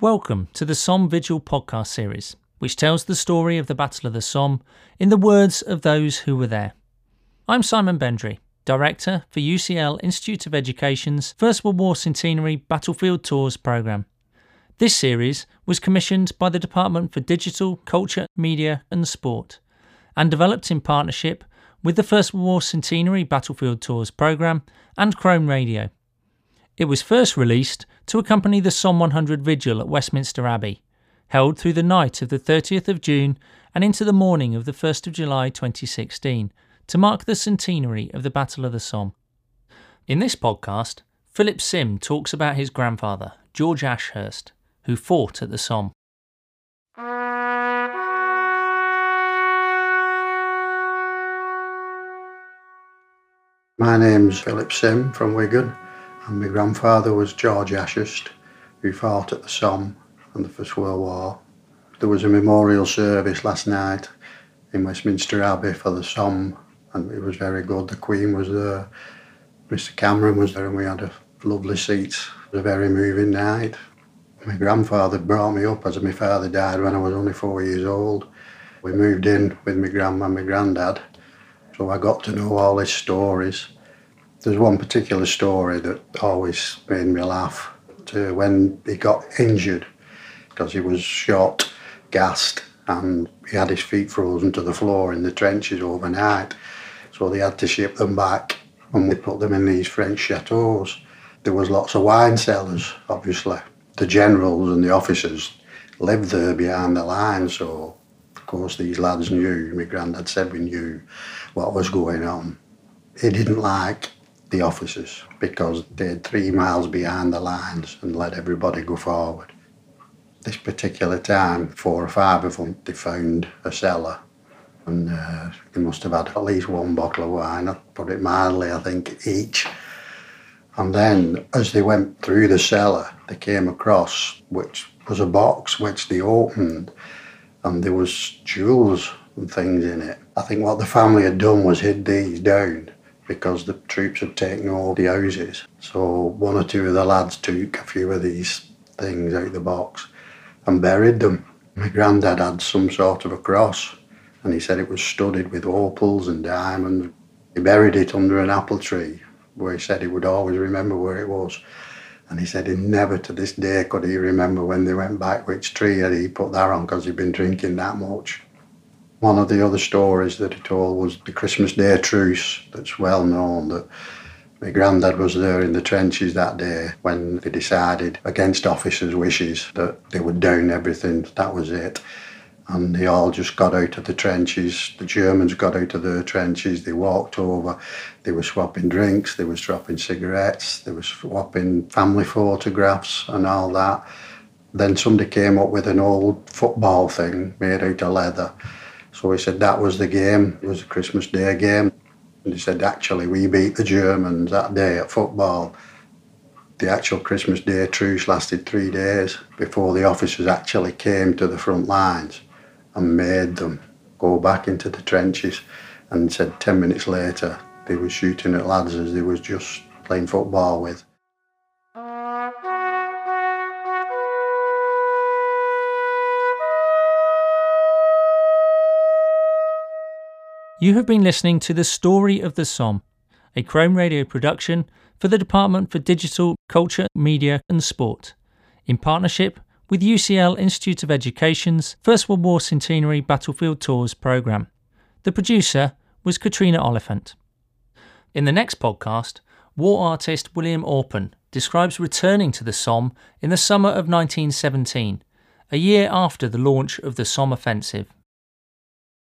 Welcome to the Somme Vigil podcast series, which tells the story of the Battle of the Somme in the words of those who were there. I'm Simon Bendry, Director for UCL Institute of Education's First World War Centenary Battlefield Tours programme. This series was commissioned by the Department for Digital, Culture, Media and Sport and developed in partnership with the First World War Centenary Battlefield Tours programme and Chrome Radio. It was first released to accompany the Somme 100 vigil at Westminster Abbey, held through the night of the 30th of June and into the morning of the 1st of July 2016 to mark the centenary of the Battle of the Somme. In this podcast, Philip Sim talks about his grandfather, George Ashurst, who fought at the Somme. My name's Philip Sim from Wigan and my grandfather was George Ashurst who fought at the Somme in the First World War. There was a memorial service last night in Westminster Abbey for the Somme and it was very good. The Queen was there, Mr Cameron was there and we had a lovely seat. It was a very moving night. My grandfather brought me up as my father died when I was only four years old. We moved in with my grandma and my granddad, so I got to know all his stories. There's one particular story that always made me laugh. To when he got injured because he was shot, gassed, and he had his feet frozen to the floor in the trenches overnight. So they had to ship them back and we put them in these French chateaus. There was lots of wine cellars, obviously. The generals and the officers lived there behind the lines, so of course these lads knew, my granddad said we knew what was going on. He didn't like the officers because they're three miles behind the lines and let everybody go forward. This particular time, four or five of them, they found a cellar and uh, they must have had at least one bottle of wine, I put it mildly, I think, each. And then as they went through the cellar, they came across, which was a box which they opened and there was jewels and things in it. I think what the family had done was hid these down because the troops had taken all the houses. So one or two of the lads took a few of these things out of the box and buried them. My granddad had some sort of a cross and he said it was studded with opals and diamonds. He buried it under an apple tree where he said he would always remember where it was. And he said he never to this day could he remember when they went back which tree had he put that on because he'd been drinking that much. One of the other stories that he told was the Christmas Day truce that's well known that my granddad was there in the trenches that day when they decided against officers' wishes that they would down everything, that was it. And they all just got out of the trenches. The Germans got out of their trenches. They walked over. They were swapping drinks. They were swapping cigarettes. They were swapping family photographs and all that. Then somebody came up with an old football thing made out of leather so he said that was the game. It was a Christmas Day game. And he said, actually, we beat the Germans that day at football. The actual Christmas Day truce lasted three days before the officers actually came to the front lines and made them go back into the trenches. And said 10 minutes later, they were shooting at lads as they was just playing football with. You have been listening to The Story of the Somme, a Chrome Radio production for the Department for Digital, Culture, Media and Sport, in partnership with UCL Institute of Education's First World War Centenary Battlefield Tours programme. The producer was Katrina Oliphant. In the next podcast, war artist William Orpen describes returning to the Somme in the summer of 1917, a year after the launch of the Somme offensive.